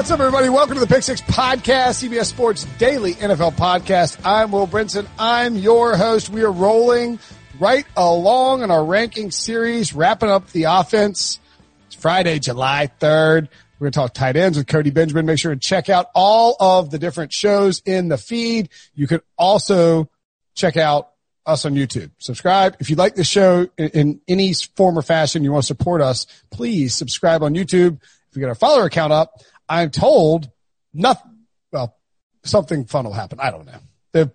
What's up, everybody? Welcome to the Pick Six Podcast, CBS Sports Daily NFL Podcast. I'm Will Brinson. I'm your host. We are rolling right along in our ranking series, wrapping up the offense. It's Friday, July 3rd. We're going to talk tight ends with Cody Benjamin. Make sure to check out all of the different shows in the feed. You can also check out us on YouTube. Subscribe. If you like the show in, any form or fashion, you want to support us, please subscribe on YouTube. If we get our follower account up, I'm told nothing. Well, something fun will happen. I don't know. They're,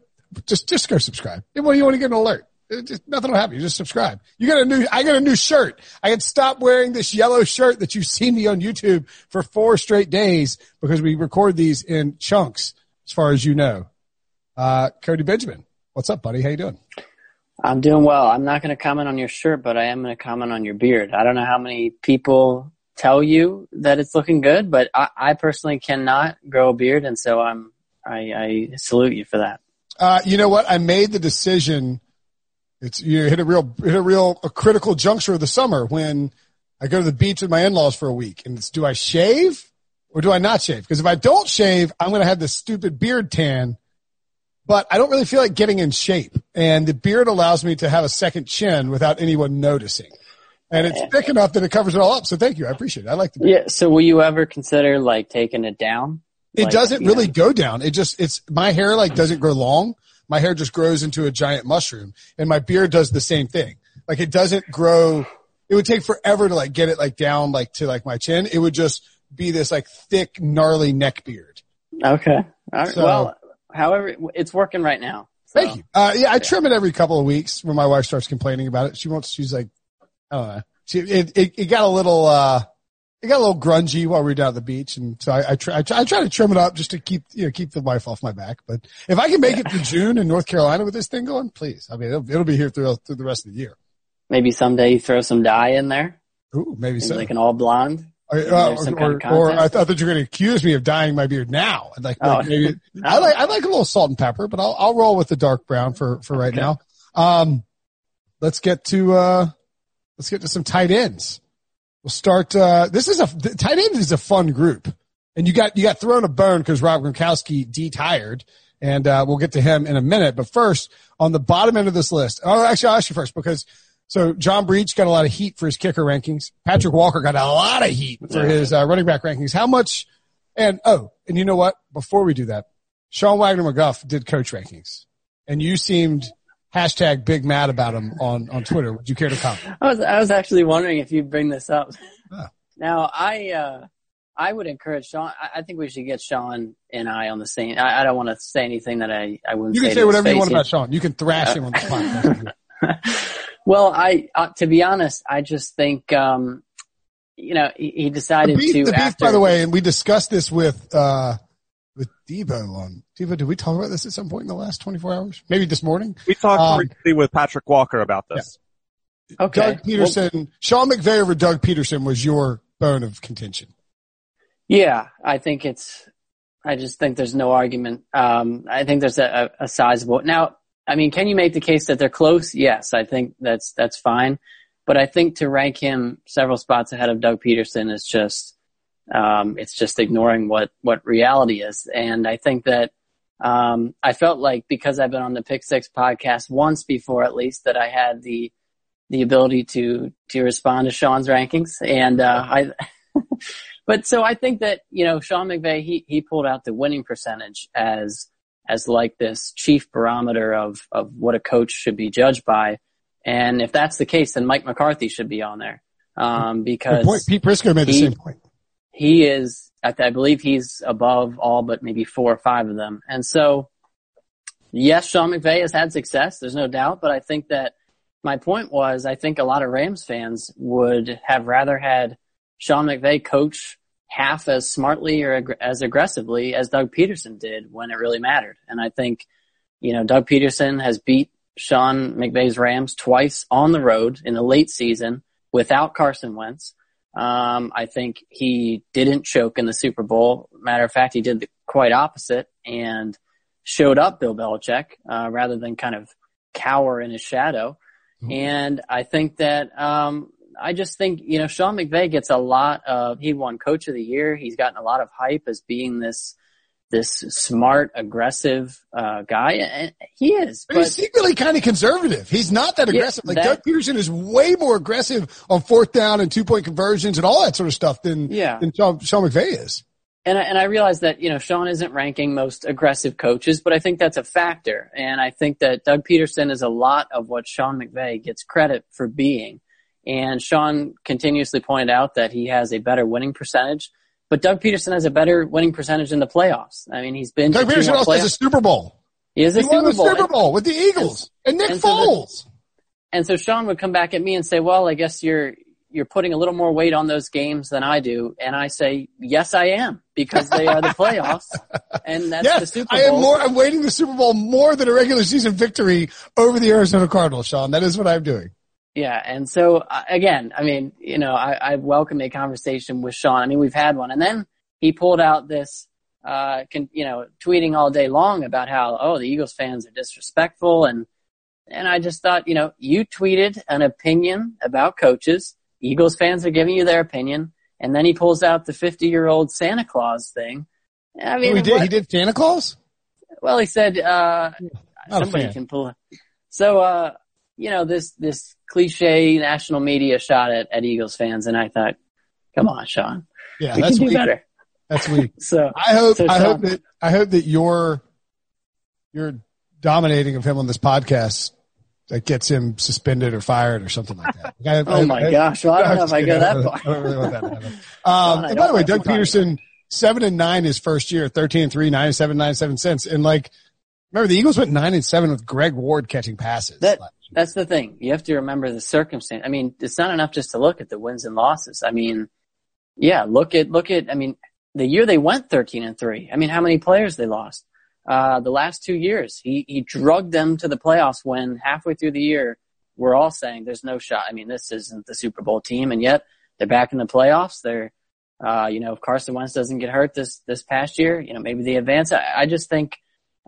just just go subscribe. Do you want to get an alert? Just, nothing will happen. You just subscribe. You get a new. I got a new shirt. I can stop wearing this yellow shirt that you've seen me on YouTube for four straight days because we record these in chunks, as far as you know. Uh, Cody Benjamin, what's up, buddy? How you doing? I'm doing well. I'm not going to comment on your shirt, but I am going to comment on your beard. I don't know how many people tell you that it's looking good, but I, I personally cannot grow a beard, and so I'm I, I salute you for that. Uh, you know what? I made the decision. It's you hit a real hit a real a critical juncture of the summer when I go to the beach with my in-laws for a week, and it's do I shave or do I not shave? Because if I don't shave, I'm going to have this stupid beard tan. But I don't really feel like getting in shape, and the beard allows me to have a second chin without anyone noticing and it's thick enough that it covers it all up. So thank you. I appreciate it. I like the. Yeah. So will you ever consider like taking it down? It like, doesn't really know? go down. It just, it's, my hair like doesn't grow long. My hair just grows into a giant mushroom and my beard does the same thing. Like it doesn't grow. It would take forever to like get it like down like to like my chin. It would just be this like thick, gnarly neck beard. Okay. All right. So, well, however, it's working right now. So. Thank you. Uh, yeah, I trim it every couple of weeks when my wife starts complaining about it. She wants, she's like, I don't know. See, it, it, it got a little, uh, it got a little grungy while we were down at the beach. And so I, I try, I try, I try to trim it up just to keep, you know, keep the wife off my back. But if I can make it to June in North Carolina with this thing going, please. I mean, it'll, it'll be here through, through the rest of the year. Maybe someday you throw some dye in there. Ooh, maybe so. Like an all blonde. Uh, or, or, or, I thought that you were going to accuse me of dyeing my beard now. Like, oh. like maybe I like I like a little salt and pepper, but I'll I'll roll with the dark brown for for right okay. now. Um, let's get to uh, let's get to some tight ends. We'll start. Uh, this is a tight end is a fun group, and you got you got thrown a bone because Rob Gronkowski de-tired, and uh, we'll get to him in a minute. But first, on the bottom end of this list, oh, actually, I'll ask you first because so John Breech got a lot of heat for his kicker rankings. Patrik Walker got a lot of heat for his uh, running back rankings. How much? And oh, and you know what? Before we do that, Sean Wagner-McGough did coach rankings, and you seemed hashtag big mad about him on, on Twitter. Would you care to comment? I was, I was actually wondering if you'd bring this up. Oh. Now, I, uh, I would encourage Sean. I, I, think we should get Sean and I on the same. I, I don't want to say anything that I, I wouldn't. You can say, say whatever you want about Sean. You can thrash uh, him on the podcast. well, I uh, to be honest, I just think um, you know he, he decided the beef, to. The beef, after, by the way, and we discussed this with uh, with Devo on Devo. Did we talk about this at some point in the last 24 hours? Maybe this morning. We talked um, briefly with Patrik Walker about this. Yeah. Okay. Doug Pederson, well, Sean McVay over Doug Pederson was your bone of contention. Yeah, I think it's. I just think there's no argument. Um, I think there's a, a, a sizable now. I mean, can you make the case that they're close? Yes, I think that's that's fine. But I think to rank him several spots ahead of Doug Pederson is just um, it's just ignoring what what reality is. And I think that um, I felt like because I've been on the Pick Six podcast once before, at least, that I had the the ability to to respond to Sean's rankings. And uh, I, but so I think that you know Sean McVay he he pulled out the winning percentage as as like this chief barometer of of what a coach should be judged by. And if that's the case, then Mike McCarthy should be on there um, because Pete Prisco made the same point he is, I believe he's above all but maybe four or five of them. And so yes, Sean McVay has had success. There's no doubt, but I think that my point was, I think a lot of Rams fans would have rather had Sean McVay coach half as smartly or ag- as aggressively as Doug Pederson did when it really mattered. And I think, you know, Doug Pederson has beat Sean McVay's Rams twice on the road in the late season without Carson Wentz. Um, I think he didn't choke in the Super Bowl. Matter of fact, he did the quite opposite and showed up Bill Belichick, uh, rather than kind of cower in his shadow. Mm-hmm. And I think that, um, I just think, you know, Sean McVay gets a lot of, he won coach of the year. He's gotten a lot of hype as being this, this smart, aggressive, uh, guy. And he is. But, but he's secretly kind of conservative. He's not that aggressive. Yeah, like that, Doug Pederson is way more aggressive on fourth down and two point conversions and all that sort of stuff than, yeah. than Sean, Sean McVay is. And I, and I realize that, you know, Sean isn't ranking most aggressive coaches, but I think that's a factor. And I think that Doug Pederson is a lot of what Sean McVay gets credit for being. And Sean continuously pointed out that he has a better winning percentage, but Doug Pederson has a better winning percentage in the playoffs. I mean, he's been Doug Pederson also has a Super Bowl. He is a he Super won the Bowl. Super Bowl with the Eagles and, and Nick and Foles. So the, and so Sean would come back at me and say, "Well, I guess you're you're putting a little more weight on those games than I do. And I say, yes, I am because they are the playoffs and that's yes, the Super Bowl. I am more, I'm waiting the Super Bowl more than a regular season victory over the Arizona Cardinals, Sean. That is what I'm doing. Yeah. And so uh, again, I mean, you know, I, I welcome a conversation with Sean. I mean, we've had one and then he pulled out this, uh, can, you know, tweeting all day long about how, oh, the Eagles fans are disrespectful. And, and I just thought, you know, you tweeted an opinion about coaches Eagles fans are giving you their opinion, and then he pulls out the 50 year old Santa Claus thing. I mean, oh, he did. What, he did Santa Claus. Well, he said uh, somebody can pull. It. So, uh, you know, this this cliche national media shot at, at Eagles fans, and I thought, come on, Sean. Yeah, we that's can do weak. better. That's weak. so I hope so I hope that I hope that your your dominating of him on this podcast that gets him suspended or fired or something like that. I, oh I, my I, gosh! Well, I don't know if I go that far. I don't really want that to happen. Um, and by the way, Doug Pederson seven and nine his first year, thirteen and three, nine and seven, nine and seven cents, and like remember the Eagles went nine and seven with Greg Ward catching passes. That, that's the thing. You have to remember the circumstance. I mean, it's not enough just to look at the wins and losses. I mean, yeah, look at look at. I mean, the year they went thirteen and three. I mean, how many players they lost? uh, the last two years. He, he drugged them to the playoffs when halfway through the year, we're all saying there's no shot. I mean, this isn't the Super Bowl team, and yet they're back in the playoffs. They're, uh, you know, if Carson Wentz doesn't get hurt this, this past year, you know, maybe they advance. I, I just think,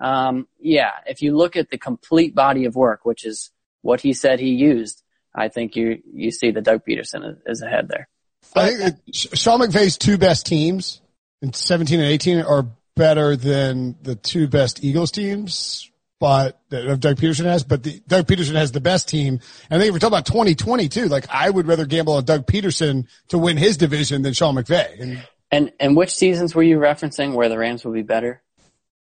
um, yeah, if you look at the complete body of work, which is what he said he used, I think you, you see that Doug Pederson is, is ahead there. I think Sean McVay's two best teams in 17 and 18 are better than the two best Eagles teams, but that Doug Pederson has, but the, Doug Pederson has the best team. And I think if we're talking about 2020 too, like I would rather gamble on Doug Pederson to win his division than Sean McVay. And, and, and which seasons were you referencing where the Rams will be better?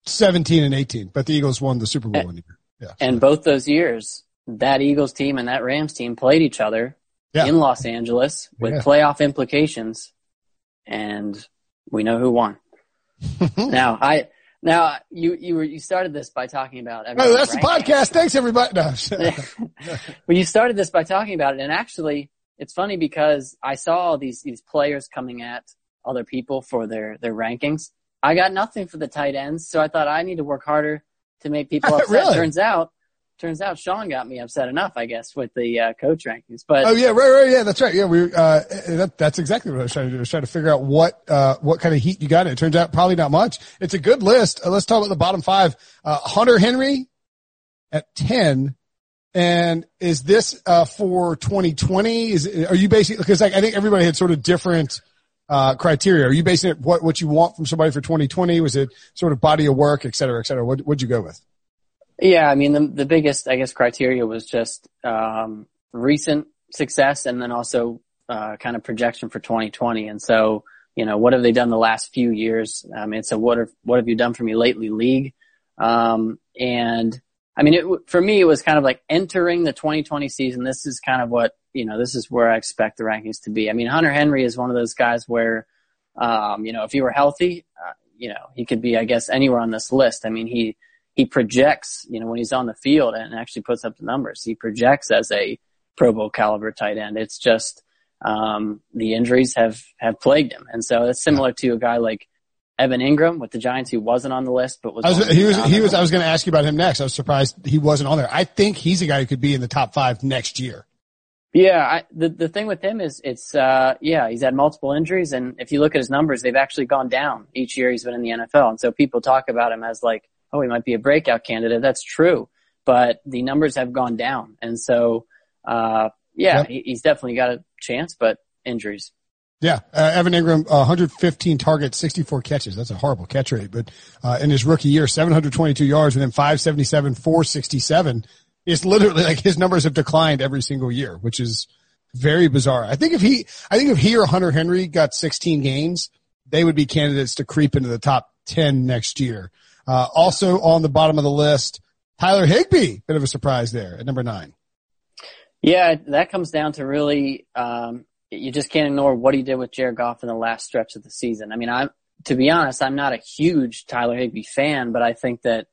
17 and 18, but the Eagles won the Super Bowl and, Yeah. And both those years, that Eagles team and that Rams team played each other yeah. in Los Angeles with yeah. playoff implications. And we know who won. now I now you you were you started this by talking about. Oh, that's the podcast. Thanks everybody. No. well, you started this by talking about it, and actually, it's funny because I saw all these these players coming at other people for their their rankings. I got nothing for the tight ends, so I thought I need to work harder to make people upset. really? Turns out turns out Sean got me upset enough, I guess, with the uh, coach rankings. But oh yeah, right, right, yeah, that's right. Yeah, we uh, that, that's exactly what I was trying to do. I was trying to figure out what uh, what kind of heat you got. It turns out probably not much. It's a good list. Uh, let's talk about the bottom five. Uh, Hunter Henry at ten. And is this uh, for 2020? Is are you basically because like I think everybody had sort of different uh, criteria. Are you basing it what what you want from somebody for 2020? Was it sort of body of work, et cetera, et cetera? What would you go with? Yeah, I mean the the biggest I guess criteria was just um, recent success and then also uh, kind of projection for 2020. And so you know what have they done the last few years? I mean, a what have what have you done for me lately league. Um, and I mean, it, for me, it was kind of like entering the 2020 season. This is kind of what you know. This is where I expect the rankings to be. I mean, Hunter Henry is one of those guys where, um, you know, if he were healthy, uh, you know, he could be, I guess, anywhere on this list. I mean, he he projects, you know, when he's on the field and actually puts up the numbers, he projects as a Pro Bowl caliber tight end. It's just, um, the injuries have, have plagued him. And so it's similar to a guy like Evan Engram with the Giants who wasn't on the list, but was, was he was, he was, I was going to ask you about him next. I was surprised he wasn't on there. I think he's a guy who could be in the top five next year. Yeah, I, the the thing with him is it's uh yeah he's had multiple injuries and if you look at his numbers they've actually gone down each year he's been in the NFL and so people talk about him as like oh he might be a breakout candidate that's true but the numbers have gone down and so uh yeah yep. he, he's definitely got a chance but injuries. Yeah, uh, Evan Engram, uh, 115 targets, 64 catches. That's a horrible catch rate, but uh, in his rookie year, 722 yards, and then 577, 467 it's literally like his numbers have declined every single year, which is very bizarre. I think if he, I think if he or Hunter Henry got 16 games, they would be candidates to creep into the top 10 next year. Uh, also on the bottom of the list, Tyler Higbee, bit of a surprise there at number nine. Yeah, that comes down to really, um, you just can't ignore what he did with Jared Goff in the last stretch of the season. I mean, I'm, to be honest, I'm not a huge Tyler Higbee fan, but I think that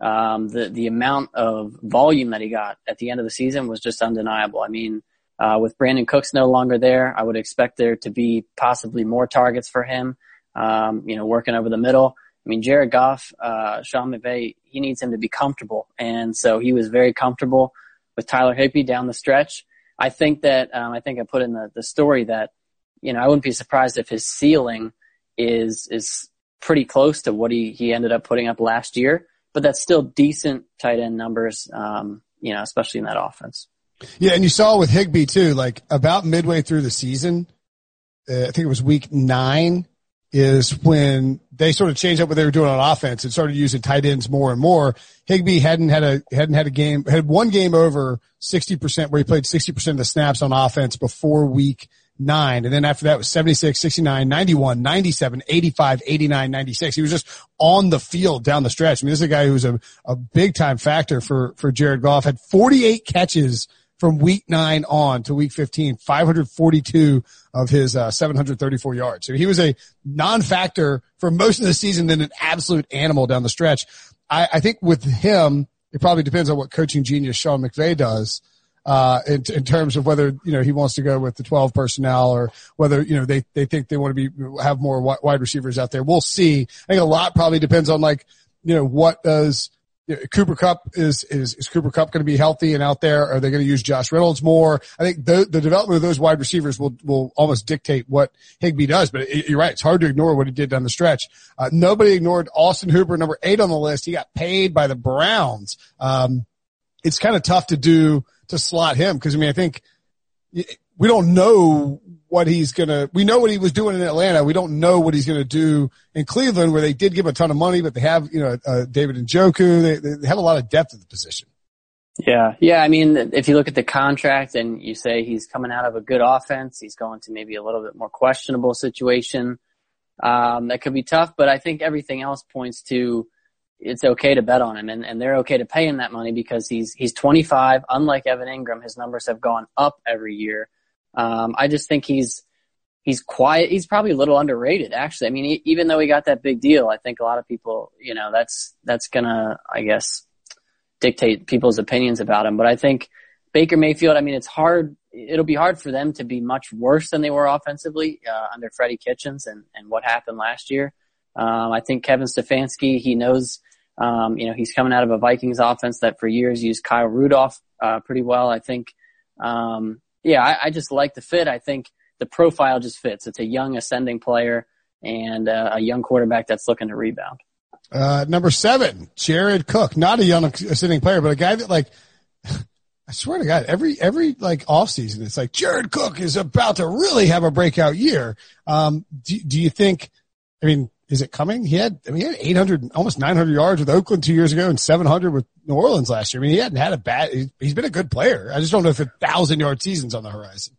um, the the amount of volume that he got at the end of the season was just undeniable. I mean, uh, with Brandin Cooks no longer there, I would expect there to be possibly more targets for him. Um, you know, working over the middle. I mean, Jared Goff, uh, Sean McVay, he needs him to be comfortable, and so he was very comfortable with Tyler Higbee down the stretch. I think that um, I think I put in the the story that you know I wouldn't be surprised if his ceiling is is pretty close to what he he ended up putting up last year but that's still decent tight end numbers, um, you know, especially in that offense. Yeah, and you saw with Higbee too, like about midway through the season, uh, I think it was week nine, is when they sort of changed up what they were doing on offense and started using tight ends more and more. Higbee hadn't had a hadn't had a game had one game over sixty percent where he played sixty percent of the snaps on offense before week nine. And then after that was 76, 69, 91, 97, 85, 89, 96. He was just on the field down the stretch. I mean, this is a guy who was a, a big time factor for, for Jared Goff. Had 48 catches from week nine on to week 15, 542 of his uh, 734 yards. So he was a non-factor for most of the season, then an absolute animal down the stretch. I, I think with him, it probably depends on what coaching genius Sean McVay does uh, in, in, terms of whether you know he wants to go with the 12 personnel or whether you know they they think they want to be have more wide receivers out there. We'll see. I think a lot probably depends on like you know what does Cooper Kupp is is is Cooper Kupp going to be healthy and out there? Are they going to use Josh Reynolds more? I think the the development of those wide receivers will will almost dictate what Higbee does. But it, you're right; it's hard to ignore what he did down the stretch. Uh, nobody ignored Austin Hooper, number eight on the list. He got paid by the Browns. Um, it's kind of tough to do to slot him because I mean I think we don't know what he's gonna. We know what he was doing in Atlanta. We don't know what he's gonna do in Cleveland, where they did give a ton of money, but they have you know uh, David Njoku. They, they have a lot of depth at the position. Yeah, yeah. I mean, if you look at the contract and you say he's coming out of a good offense, he's going to maybe a little bit more questionable situation. Um, that could be tough, but I think everything else points to it's okay to bet on him and, and they're okay to pay him that money because he's he's 25. Unlike Evan Engram, his numbers have gone up every year. Um, I just think he's he's quiet. He's probably a little underrated, actually. I mean, he, even though he got that big deal, I think a lot of people, you know, that's that's gonna, I guess, dictate people's opinions about him. But I think Baker Mayfield. I mean, it's hard. It'll be hard for them to be much worse than they were offensively uh, under Freddie Kitchens and and what happened last year. Um, I think Kevin Stefanski, he knows, um, you know, he's coming out of a Vikings offense that for years used Kyle Rudolph, uh, pretty well. I think, um, yeah, I, I, just like the fit. I think the profile just fits. It's a young ascending player and uh, a young quarterback that's looking to rebound. Uh, number seven, Jared Cook, not a young ascending player, but a guy that like, I swear to God, every every like off season, it's like Jared Cook is about to really have a breakout year. Um, do, do you think? I mean, is it coming? He had, I mean, he had 800, almost 900 yards with Oakland two years ago and 700 with New Orleans last year. I mean, he hadn't had a bad, he's been a good player. I just don't know if a thousand yard season's on the horizon.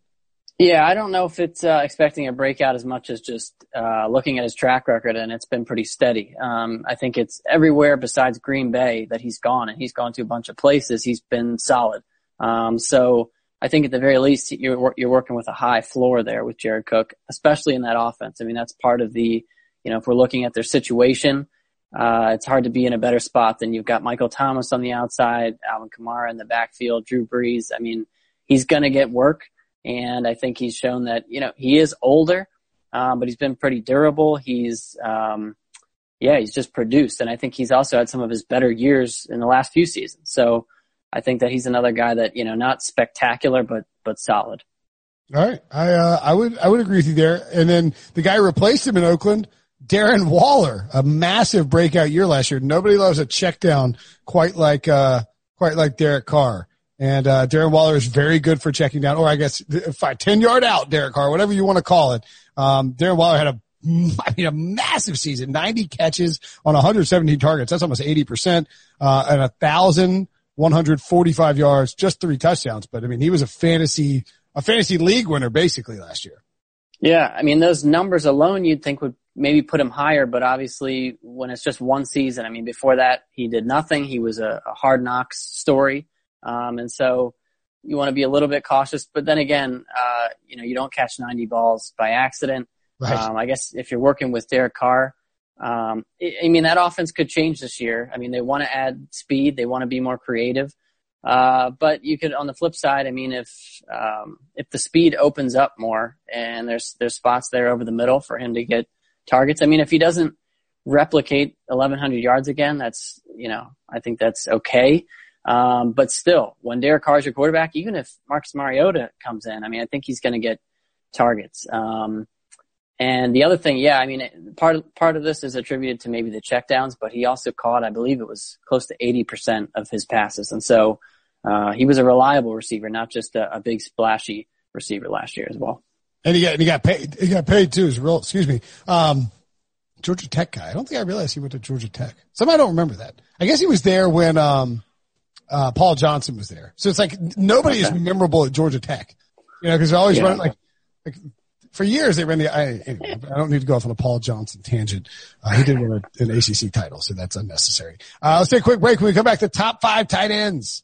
Yeah, I don't know if it's uh, expecting a breakout as much as just uh, looking at his track record, and it's been pretty steady. Um, I think it's everywhere besides Green Bay that he's gone, and he's gone to a bunch of places. He's been solid. Um, so I think at the very least you're you're working with a high floor there with Jared Cook, especially in that offense. I mean, that's part of the you know, if we're looking at their situation, uh, it's hard to be in a better spot than you've got Michael Thomas on the outside, Alvin Kamara in the backfield, Drew Brees. I mean, he's going to get work. And I think he's shown that, you know, he is older, um, but he's been pretty durable. He's, um, yeah, he's just produced. And I think he's also had some of his better years in the last few seasons. So I think that he's another guy that, you know, not spectacular, but, but solid. All right. I, uh, I would, I would agree with you there. And then the guy replaced him in Oakland, Darren Waller, a massive breakout year last year. Nobody loves a check down quite like, uh, quite like Derek Carr. And, uh, Darren Waller is very good for checking down, or I guess five, 10 yard out, Derek Carr, whatever you want to call it. Um, Darren Waller had a, I mean, a massive season, 90 catches on 117 targets. That's almost 80%, uh, and a thousand, 145 yards, just three touchdowns. But I mean, he was a fantasy, a fantasy league winner basically last year. Yeah. I mean, those numbers alone you'd think would maybe put him higher, but obviously when it's just one season, I mean, before that he did nothing. He was a, a hard knocks story. Um, and so you want to be a little bit cautious, but then again, uh, you know, you don't catch 90 balls by accident. Right. Um, I guess if you're working with Derek Carr, um, I mean, that offense could change this year. I mean, they want to add speed. They want to be more creative. Uh, but you could, on the flip side, I mean, if, um, if the speed opens up more and there's, there's spots there over the middle for him to get targets. I mean, if he doesn't replicate 1100 yards again, that's, you know, I think that's okay. Um, but still, when Derek Carr is your quarterback, even if Marcus Mariota comes in, I mean, I think he's going to get targets. Um, and the other thing, yeah, I mean, part of, part of this is attributed to maybe the checkdowns, but he also caught, I believe it was close to 80% of his passes. And so, uh, he was a reliable receiver, not just a, a, big splashy receiver last year as well. And he got, and he got paid, he got paid too. Is real, excuse me. Um, Georgia Tech guy. I don't think I realized he went to Georgia Tech. Some I don't remember that. I guess he was there when, um, uh, Paul Johnson was there. So it's like nobody okay. is memorable at Georgia Tech, you know, cause they're always yeah. running like, like for years they ran the. I, anyway, I don't need to go off on a Paul Johnson tangent. Uh, he did win an ACC title, so that's unnecessary. Uh, let's take a quick break. When we come back to top five tight ends.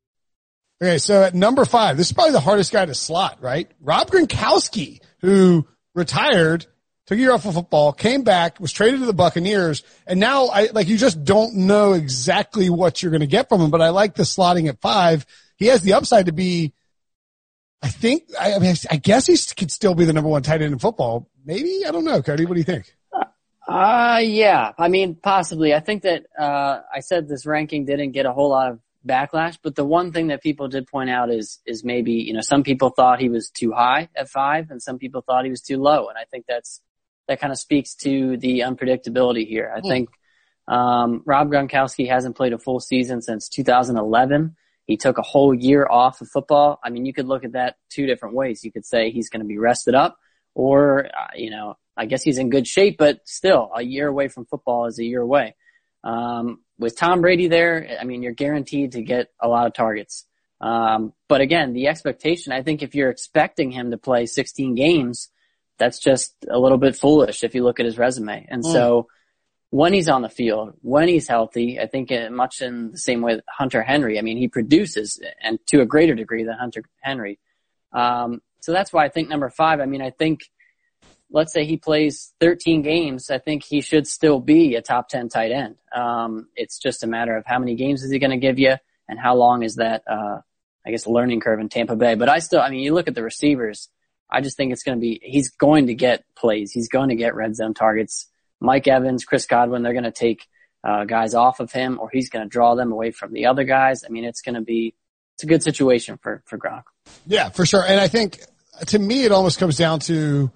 Okay, so at number five, this is probably the hardest guy to slot, right? Rob Gronkowski, who retired, took a year off of football, came back, was traded to the Buccaneers, and now I like you just don't know exactly what you're going to get from him. But I like the slotting at five. He has the upside to be. I think. I, I mean, I guess he could still be the number one tight end in football. Maybe I don't know, Cody. What do you think? Uh, yeah. I mean, possibly. I think that uh, I said this ranking didn't get a whole lot of backlash. But the one thing that people did point out is is maybe you know some people thought he was too high at five, and some people thought he was too low. And I think that's that kind of speaks to the unpredictability here. I mm. think um, Rob Gronkowski hasn't played a full season since 2011. He took a whole year off of football. I mean, you could look at that two different ways. You could say he's going to be rested up, or uh, you know, I guess he's in good shape, but still, a year away from football is a year away. Um, with Tom Brady there, I mean, you're guaranteed to get a lot of targets. Um, but again, the expectation, I think if you're expecting him to play 16 games, that's just a little bit foolish if you look at his resume. And mm. so when he's on the field, when he's healthy, I think much in the same way that Hunter Henry, I mean, he produces and to a greater degree than Hunter Henry. Um, so that's why I think number five, I mean, I think, let's say he plays 13 games, I think he should still be a top 10 tight end. Um, it's just a matter of how many games is he going to give you and how long is that, uh, I guess, learning curve in Tampa Bay. But I still, I mean, you look at the receivers, I just think it's going to be, he's going to get plays. He's going to get red zone targets. Mike Evans, Chris Godwin, they're going to take, uh, guys off of him or he's going to draw them away from the other guys. I mean, it's going to be, it's a good situation for, for Gronk. Yeah, for sure. And I think to me, it almost comes down to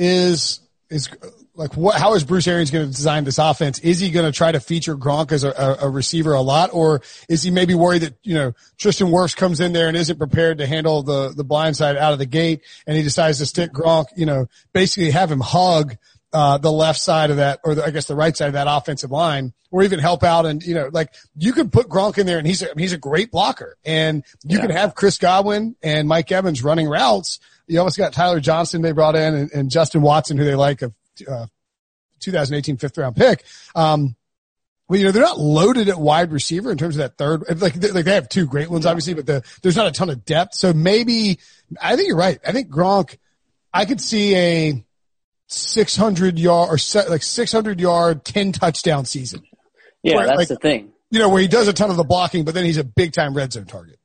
is, is like what, how is Bruce Arians going to design this offense? Is he going to try to feature Gronk as a, a, receiver a lot, or is he maybe worried that you know Tristan Wirfs comes in there and isn't prepared to handle the the blind side out of the gate, and he decides to stick Gronk, you know, basically have him hug uh, the left side of that, or the, I guess the right side of that offensive line, or even help out. And you know, like you could put Gronk in there, and he's a, he's a great blocker, and you yeah. can have Chris Godwin and Mike Evans running routes. You almost got Tyler Johnson they brought in, and, and Justin Watson, who they like a uh, 2018 fifth round pick. Um, well, you know, they're not loaded at wide receiver in terms of that third, like, like they have two great ones, obviously, but the, there's not a ton of depth. So maybe, I think you're right. I think Gronk, I could see a 600 yard or like 600 yard, 10 touchdown season. Yeah, where, that's like, the thing. You know, where he does a ton of the blocking, but then he's a big time red zone target.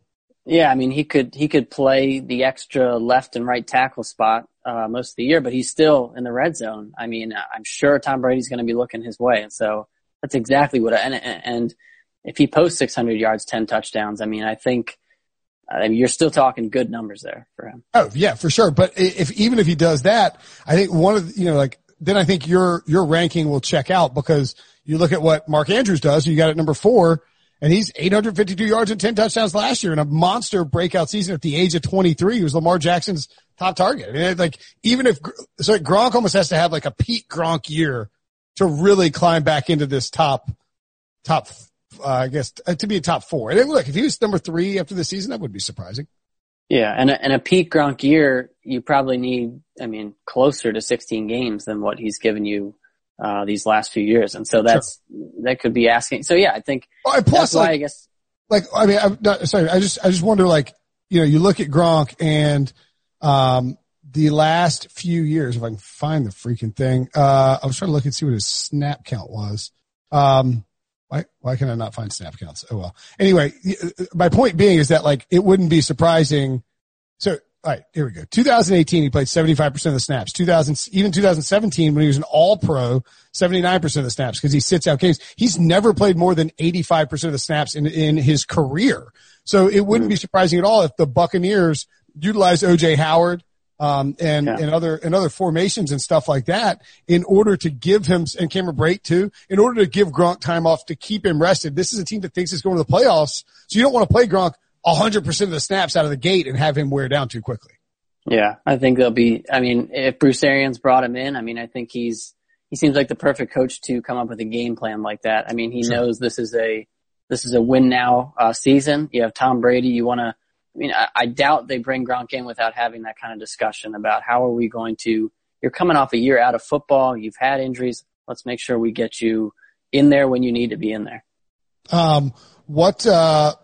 Yeah, I mean, he could he could play the extra left and right tackle spot uh, most of the year, but he's still in the red zone. I mean, I'm sure Tom Brady's going to be looking his way, and so that's exactly what. I, and and if he posts 600 yards, 10 touchdowns, I mean, I think I mean, you're still talking good numbers there for him. Oh yeah, for sure. But if even if he does that, I think one of the, you know like then I think your your ranking will check out because you look at what Mark Andrews does. You got at number four and he's 852 yards and 10 touchdowns last year in a monster breakout season at the age of 23. He was Lamar Jackson's top target. I mean, like, even if, so Gronk almost has to have like a Pete Gronk year to really climb back into this top, top, uh, I guess, uh, to be a top four. And look, if he was number three after the season, that would be surprising. Yeah. And a, and a Pete Gronk year, you probably need, I mean, closer to 16 games than what he's given you uh, these last few years. And so that's, sure. that could be asking. So yeah, I think well, plus, that's like, why I guess. Like, I mean, I'm not, sorry, I just, I just wonder like, you know, you look at Gronk and, um, the last few years, if I can find the freaking thing, uh, I was trying to look and see what his snap count was. Um, why, why can I not find snap counts? Oh well. Anyway, uh, my point being is that like, it wouldn't be surprising. So all right, here we go. 2018, he played 75% of the snaps. 2000, even 2017, when he was an all pro, 79% of the snaps because he sits out games. He's never played more than 85% of the snaps in, in his career. So it wouldn't be surprising at all if the Buccaneers utilize OJ Howard, um, and, yeah. and other, and other formations and stuff like that in order to give him, and Cameron Brate too, in order to give Gronk time off to keep him rested. This is a team that thinks it's going to the playoffs. So you don't want to play Gronk 100% of the snaps out of the gate and have him wear down too quickly. Yeah, I think they'll be, I mean, if Bruce Arians brought him in, I mean, I think he's, he seems like the perfect coach to come up with a game plan like that. I mean, he sure. knows this is a, this is a win now, uh, season. You have Tom Brady. You want to, I mean, I, I doubt they bring Gronk in without having that kind of discussion about how are we going to, you're coming off a year out of football. You've had injuries. Let's make sure we get you in there when you need to be in there. Um, what, uh,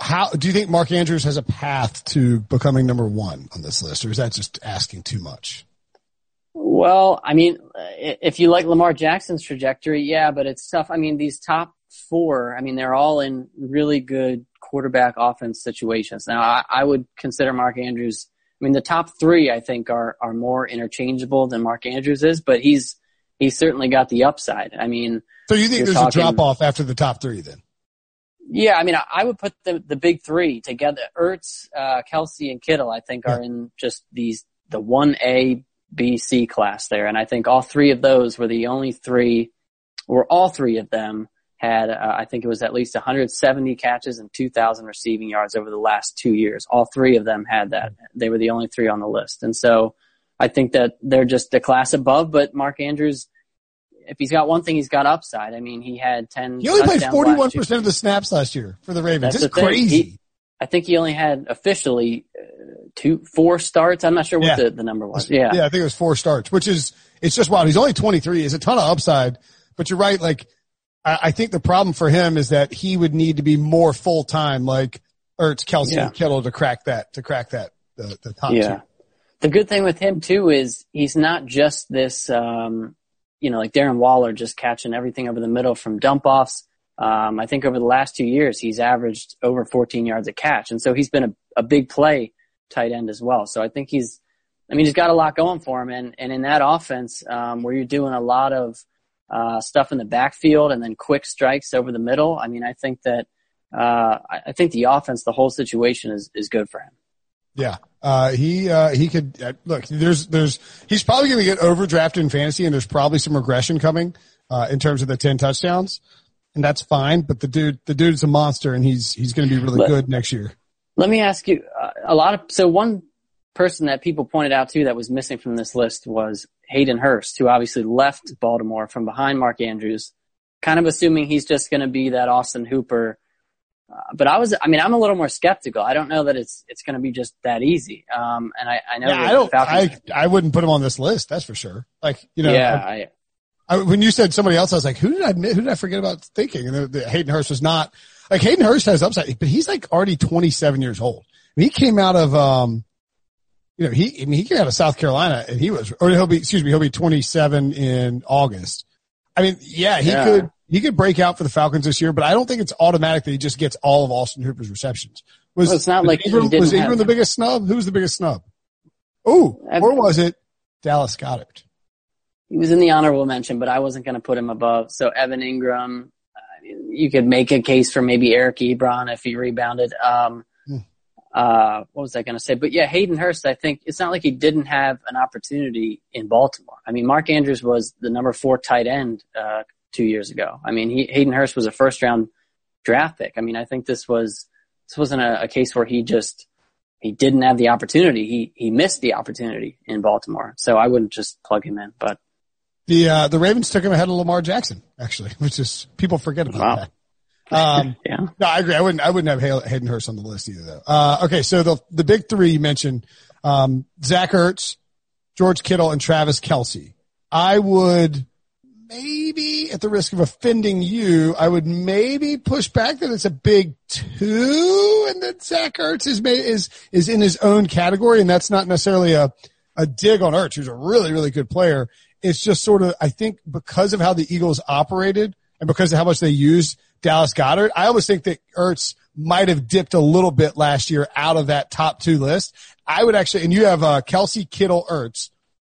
how do you think Mark Andrews has a path to becoming number one on this list, or is that just asking too much? Well, I mean, if you like Lamar Jackson's trajectory, yeah, but it's tough. I mean, these top four, I mean, they're all in really good quarterback offense situations. Now, I, I would consider Mark Andrews. I mean, the top three, I think, are are more interchangeable than Mark Andrews is, but he's he's certainly got the upside. I mean, so you think there's talking, a drop off after the top three then? Yeah, I mean, I would put the the big three together. Ertz, uh, Kelce, and Kittle. I think are in just these the one A, B, C class there, and I think all three of those were the only three, or all three of them had. Uh, I think it was at least 170 catches and 2,000 receiving yards over the last two years. All three of them had that. They were the only three on the list, and so I think that they're just a class above. But Mark Andrews if he's got one thing, he's got upside. I mean, he had 10. He only played touchdowns last year. 41% of the snaps last year for the Ravens. That's It's crazy. He- I think he only had officially uh, two, four starts. I'm not sure what Yeah. the, the number was. Yeah. Yeah, I think it was four starts, which is, it's just wild. He's only 23. He's a ton of upside, but you're right. Like, I, I think the problem for him is that he would need to be more full time, like Ertz, Kelce, Yeah. Kittle to crack that, to crack that, the, the top Yeah. two. The good thing with him too is he's not just this, um, you know, like Darren Waller just catching everything over the middle from dump offs. Um, I think over the last two years, he's averaged over 14 yards a catch. And so he's been a, a big play tight end as well. So I think he's, I mean, he's got a lot going for him. And, and in that offense, um, where you're doing a lot of, uh, stuff in the backfield and then quick strikes over the middle. I mean, I think that, uh, I, think the offense, the whole situation is, is good for him. Yeah. Uh, he, uh, he could, uh, look, there's, there's, he's probably going to get overdrafted in fantasy and there's probably some regression coming, uh, in terms of the 10 touchdowns. And that's fine, but the dude, the dude's a monster and he's, he's going to be really Let- good next year. Let me ask you uh, a lot of so one person that people pointed out too that was missing from this list was Hayden Hurst, who obviously left Baltimore from behind Mark Andrews, kind of assuming he's just going to be that Austin Hooper. Uh, but I was, I mean, I'm a little more skeptical. I don't know that it's it's going to be just that easy. Um, and I, I know Yeah, I don't, Falcons, I, I wouldn't put him on this list. That's for sure. Like, you know, yeah, I- I, I, when you said somebody else, I was like, who did I, who did I forget about thinking? And the, the Hayden Hurst was not like Hayden Hurst has upside, but he's like already 27 years old. I mean, he came out of, um, you know, he, I mean, he came out of South Carolina and he was, or he'll be, excuse me, he'll be 27 in August. I mean, yeah, he Yeah. could, he could break out for the Falcons this year, but I don't think it's automatic that he just gets all of Austin Hooper's receptions. Was, Well, it's not was like Engram, was Engram the biggest snub? Who was the biggest snub? Oh, or was it Dallas Goedert? he was in the honorable mention, but I wasn't going to put him above. So Evan Engram, I you could make a case for maybe Eric Ebron if he rebounded. Um. Uh, what was I going to say? But yeah, Hayden Hurst, I think it's not like he didn't have an opportunity in Baltimore. I mean, Mark Andrews was the number four tight end, uh, two years ago. I mean, he, Hayden Hurst was a first round draft pick. I mean, I think this was, this wasn't a, a case where he just, he didn't have the opportunity. He, he missed the opportunity in Baltimore. So I wouldn't just plug him in, but The uh, the Ravens took him ahead of Lamar Jackson, actually, which is people forget about Wow. that. Um, yeah. no, I agree. I wouldn't I wouldn't have Hayden Hurst on the list either, though. Uh, okay, so the the big three you mentioned, um, Zach Ertz, George Kittle, and Travis Kelce. I would maybe, at the risk of offending you, I would maybe push back that it's a big two, and that Zach Ertz is is is in his own category, and that's not necessarily a a dig on Ertz, who's a really really good player. It's just sort of I think because of how the Eagles operated and because of how much they used Dallas Goedert, I always think that Ertz might have dipped a little bit last year out of that top two list. I would actually, and you have uh, Kelce, Kittle, Ertz.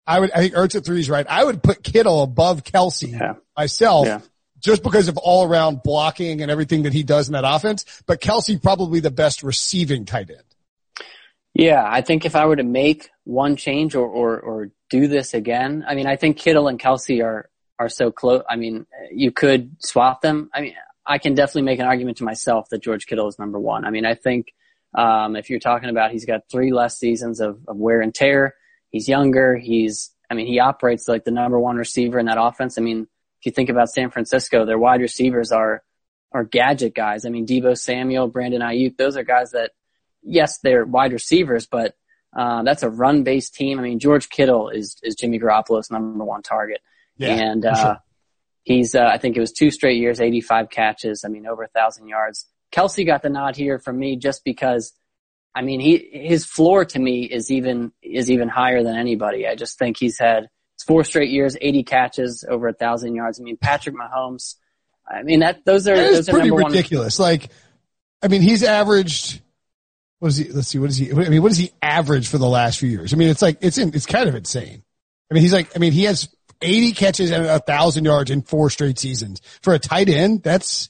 I would, I think Ertz at three is right. I would put Kittle above Kelce Yeah. myself Yeah. just because of all around blocking and everything that he does in that offense. But Kelce probably the best receiving tight end. Yeah, I think if I were to make one change or, or, or do this again, I mean, I think Kittle and Kelce are, are so close. I mean, you could swap them. I mean, I can definitely make an argument to myself that George Kittle is number one. I mean, I think, um, if you're talking about he's got three less seasons of, of wear and tear, he's younger, he's, I mean, he operates like the number one receiver in that offense. I mean, if you think about San Francisco, their wide receivers are, are gadget guys. I mean, Deebo Samuel, Brandon Aiyuk, those are guys that, yes, they're wide receivers, but uh, that's a run-based team. I mean, George Kittle is is Jimmy Garoppolo's number one target, and uh, sure. he's uh, I think it was two straight years, 85 catches. I mean, over a thousand yards. Kelce got the nod here from me just because. I mean, he his floor to me is even is even higher than anybody. I just think he's had four straight years, 80 catches, over a thousand yards. I mean, Patrick Mahomes. I mean that those are That those are pretty number one. ridiculous. Like, I mean, he's averaged. What is he? Let's see. What is he? I mean, what is he average for the last few years? I mean, it's like it's in, it's kind of insane. I mean, he's like, I mean, he has 80 catches and a thousand yards in four straight seasons for a tight end. That's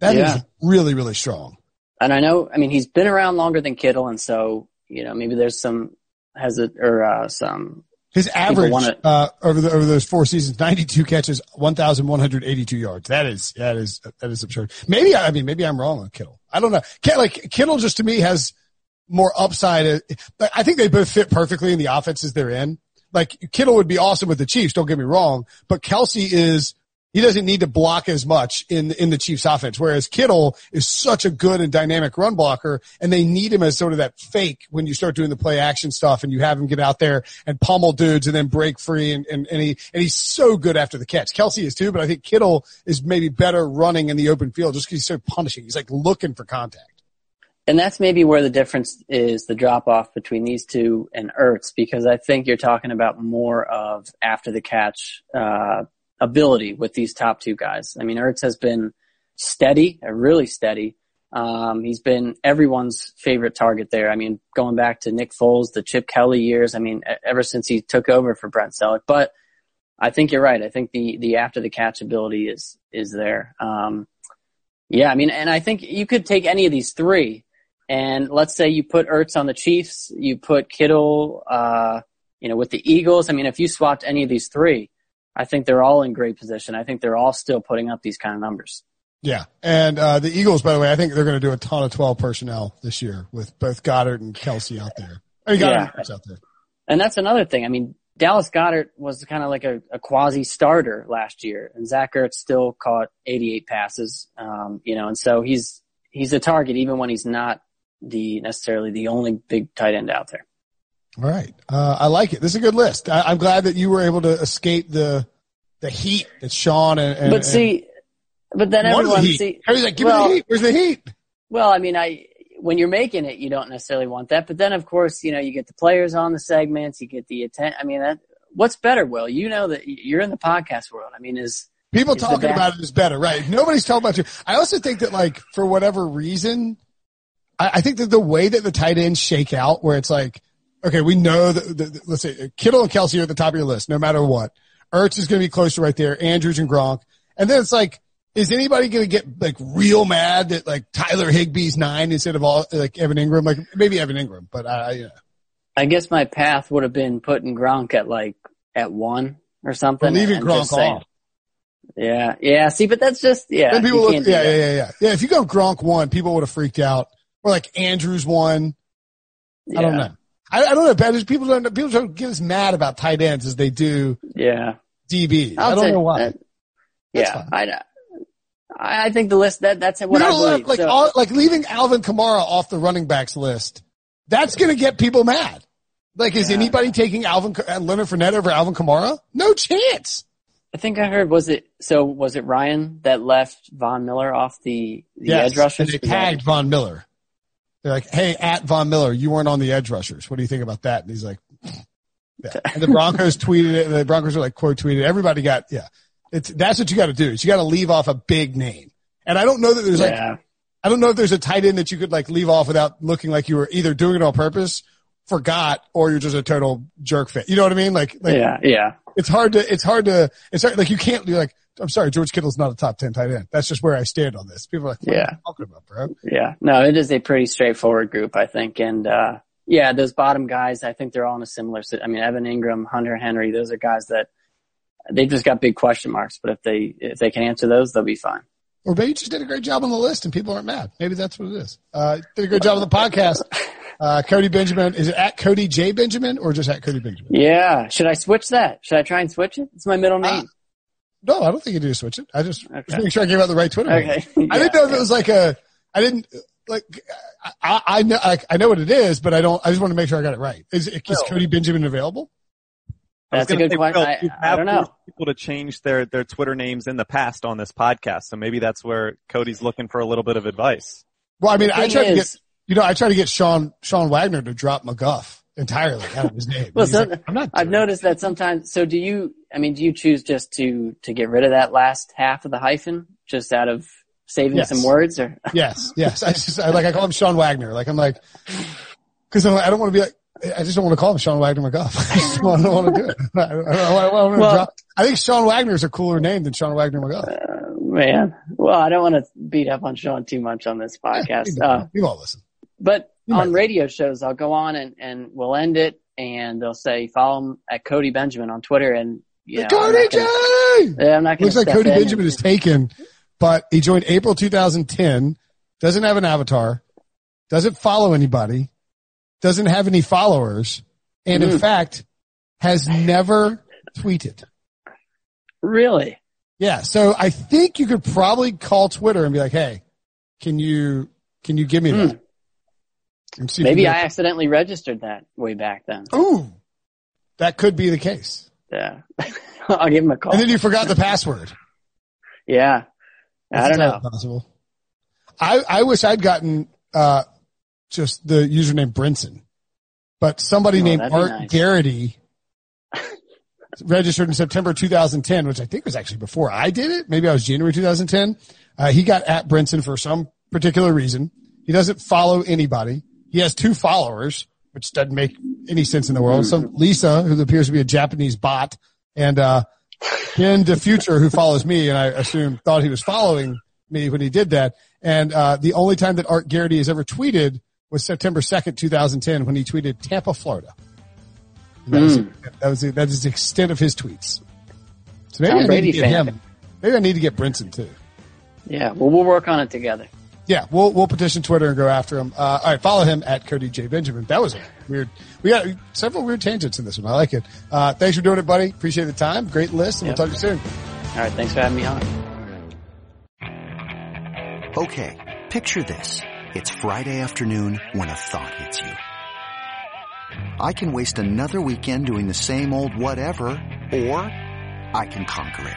that is Yeah. really really strong. and I know, I mean, he's been around longer than Kittle, and so you know maybe there's some hesit or uh, some His average uh, over the over those four seasons, 92 catches, 1,182 yards. That is that is that is absurd. Maybe I mean maybe I'm wrong on Kittle. I don't know. Like Kittle just to me has more upside. Uh, but I think they both fit perfectly in the offenses they're in. Like Kittle would be awesome with the Chiefs. Don't get me wrong, but Kelce is he doesn't need to block as much in in the Chiefs offense. Whereas Kittle is such a good and dynamic run blocker, and they need him as sort of that fake when you start doing the play action stuff, and you have him get out there and pummel dudes and then break free, and and, and he and he's so good after the catch. Kelce is too, but I think Kittle is maybe better running in the open field just because he's so punishing. He's like looking for contact. And that's maybe where the difference is the drop off between these two and Ertz, because I think you're talking about more of after the catch, uh, ability with these top two guys. I mean, Ertz has been steady, really steady. Um, he's been everyone's favorite target there. I mean, going back to Nick Foles, the Chip Kelly years. I mean, ever since he took over for Brent Celek. But I think you're right. I think the the after the catch ability is is there. Um, yeah, I mean, and I think you could take any of these three, and let's say you put Ertz on the Chiefs, you put Kittle, uh, you know, with the Eagles. I mean, if you swapped any of these three, I think they're all in great position. I think they're all still putting up these kind of numbers. Yeah. And uh, the Eagles, by the way, I think they're going to do a ton of 12 personnel this year with both Goedert and Kelce out there. I mean, Goedert yeah. out there. And that's another thing. I mean, Dallas Goedert was kind of like a, a quasi starter last year, and Zach Ertz still caught 88 passes. Um, you know, and so he's he's a target even when he's not the necessarily the only big tight end out there. All right. Uh, I like it. This is a good list. I, am glad that you were able to escape the the heat that Sean and, and but see, and but then everyone the see. Harry's like, give well, me the heat. Where's the heat? Well, I mean, I when you're making it, you don't necessarily want that. But then, of course, you know, you get the players on the segments, you get the attention. I mean, that what's better, Will? You know that you're in the podcast world. I mean, is people is talking about it is better, right? Nobody's talking about you. I also think that, like, for whatever reason, I, I think that the way that the tight ends shake out, where it's like okay, we know that, let's say Kittle and Kelce are at the top of your list, no matter what. Ertz is going to be closer right there. Andrews and Gronk. And then it's like, is anybody going to get like real mad that like Tyler Higbee's nine instead of all like Evan Engram? Like maybe Evan Engram, but I, yeah. I guess my path would have been putting Gronk at like at one or something. Or leaving Gronk off. Yeah, yeah. See, but that's just yeah. Then people look, yeah, yeah, yeah, yeah, yeah. If you go Gronk one, people would have freaked out. Or like Andrews one. Yeah. I don't know. I, I don't know. But people don't people don't get as mad about tight ends as they do. Yeah. DB. I'll I do not know why. That, yeah, I I think the list that that's what I believe. Like so. all, like leaving Alvin Kamara off the running backs list. That's going to get people mad. Like, is yeah. anybody taking Alvin uh, Leonard Fournette over Alvin Kamara? No chance. I think I heard was it so was it Ryan that left Von Miller off the the yes, edge rushers? And they tagged Von Miller. They're like, hey, at Von Miller, you weren't on the edge rushers. What do you think about that? And he's like, yeah. And the Broncos tweeted it. The Broncos are like quote tweeted. Everybody got, yeah. It's, that's what you got to do. Is you got to leave off a big name. And I don't know that there's like, yeah. I don't know if there's a tight end that you could like leave off without looking like you were either doing it on purpose, forgot, or you're just a total jerk fit. You know what I mean? Like, like yeah, yeah. It's hard to, it's hard to, it's hard, like you can't be like, I'm sorry, George Kittle's not a top 10 tight end. That's just where I stand on this. People are like, yeah. talking about, bro? Yeah. No, it is a pretty straightforward group, I think. And, uh, yeah, those bottom guys, I think they're all in a similar, I mean, Evan Engram, Hunter Henry, those are guys that they've just got big question marks, but if they, if they can answer those, they'll be fine. Or maybe you just did a great job on the list and people aren't mad. Maybe that's what it is. Uh, did a great job on the podcast. Uh, Cody Benjamin, is it at Cody J Benjamin or just at Cody Benjamin? Yeah. Should I switch that? Should I try and switch it? It's my middle name. No, I don't think you need to switch it. I just, okay. just make sure I gave out the right Twitter. Okay. yeah, I didn't know if it was like a, I didn't, like, I, I know, I, I, know what it is, but I don't, I just want to make sure I got it right. Is, is no. Cody Benjamin available? That's a good question. I, I, don't know. People to change their, their Twitter names in the past on this podcast. So maybe that's where Cody's looking for a little bit of advice. Well, I mean, I tried is, to get, you know, I tried to get Sean, Sean Wagner to drop McGough entirely out of his name. well, so, like, I'm not I've noticed that sometimes. So do you? I mean, do you choose just to to get rid of that last half of the hyphen, just out of saving yes. some words, or? yes, yes. I just I, like I call him Sean Wagner. Like I'm like because I don't want to be like. I just don't want to call him Sean Wagner McGough. I just don't, want to do it. I, don't, I, don't, well. I think Sean Wagner is a cooler name than Sean Wagner McGough. Uh, man, well, I don't want to beat up on Sean too much on this podcast. Yeah, uh, you all listen. But on radio shows, I'll go on and, and we'll end it and they'll say, follow him at Cody Benjamin on Twitter. And, you know, Cody J! Yeah, I'm not Looks like Cody Benjamin is taken, but he joined April 2010, doesn't have an avatar, doesn't follow anybody, doesn't have any followers. And mm. in fact, has never tweeted. Really? Yeah. So I think you could probably call Twitter and be like, Hey, can you, can you give me Hmm. that? Maybe I accidentally registered that way back then. Ooh, that could be the case. Yeah. I'll give him a call. And then you forgot the password. yeah. I don't know. Possible. I, I wish I'd gotten, uh, just the username Brinson, but somebody Oh, named Art nice. Garrity registered in September 2010, which I think was actually before I did it. Maybe I was January 2010. Uh, he got at Brinson for some particular reason. He doesn't follow anybody. He has two followers, which doesn't make any sense in the world. Some Lisa, who appears to be a Japanese bot, and, uh, Ken the future who follows me, and I assume thought he was following me when he did that. And, uh, the only time that Art Garrity has ever tweeted was September 2nd, 2010 when he tweeted Tampa, Florida. And that, was, that was, that is the extent of his tweets. So maybe Tom I need Brady to get fan. him. Maybe I need to get Brinson too. Yeah. Well, we'll work on it together. Yeah, we'll we'll petition Twitter and go after him. Uh, all right, follow him at Cody J Benjamin. That was a weird. We got several weird tangents in this one. I like it. Uh, thanks for doing it, buddy. Appreciate the time. Great list, and Yep. we'll talk to you soon. All right. Thanks for having me on. Okay, picture this. It's Friday afternoon when a thought hits you. I can waste another weekend doing the same old whatever, or I can conquer it.